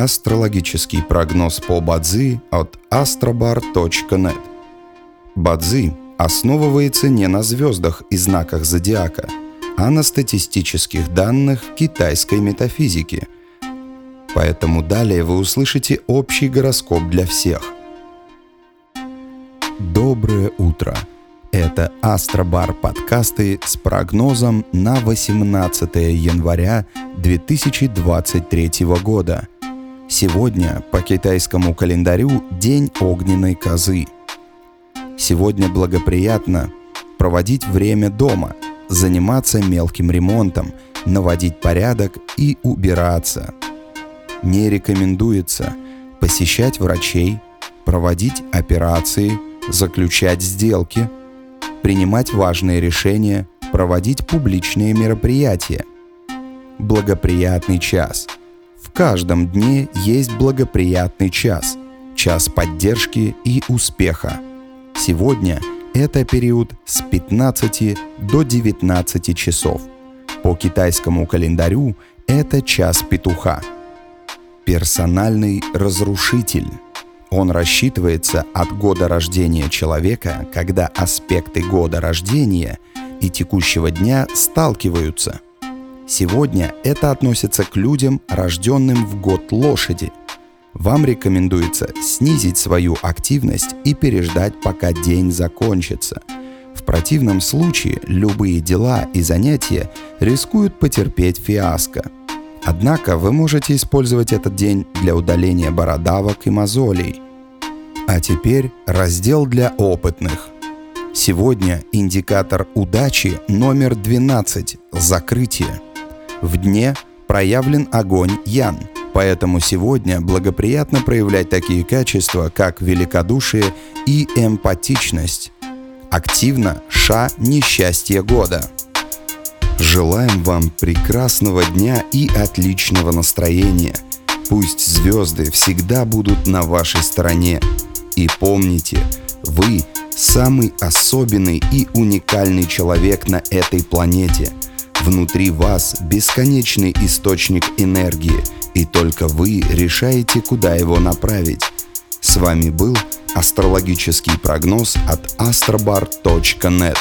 Астрологический прогноз по Бадзи от astrobar.net. Бадзи основывается не на звездах и знаках зодиака, а на статистических данных китайской метафизики. Поэтому далее вы услышите общий гороскоп для всех. Доброе утро! Это Астробар подкасты с прогнозом на 18 января 2023 года. Сегодня по китайскому календарю День огненной козы. Сегодня благоприятно проводить время дома, заниматься мелким ремонтом, наводить порядок и убираться. Не рекомендуется посещать врачей, проводить операции, заключать сделки – принимать важные решения, проводить публичные мероприятия. Благоприятный час. В каждом дне есть благоприятный час, час поддержки и успеха. Сегодня это период с 15 до 19 часов. По китайскому календарю это час петуха. Персональный разрушитель. Он рассчитывается от года рождения человека, когда аспекты года рождения и текущего дня сталкиваются. Сегодня это относится к людям, рожденным в год лошади. Вам рекомендуется снизить свою активность и переждать, пока день закончится. В противном случае любые дела и занятия рискуют потерпеть фиаско – Однако вы можете использовать этот день для удаления бородавок и мозолей. А теперь раздел для опытных. Сегодня индикатор удачи номер 12 – закрытие. В дне проявлен огонь Ян, поэтому сегодня благоприятно проявлять такие качества, как великодушие и эмпатичность. Активно Ша – несчастье года. Желаем вам прекрасного дня и отличного настроения. Пусть звезды всегда будут на вашей стороне. И помните, вы самый особенный и уникальный человек на этой планете. Внутри вас бесконечный источник энергии, и только вы решаете, куда его направить. С вами был астрологический прогноз от astrobar.net.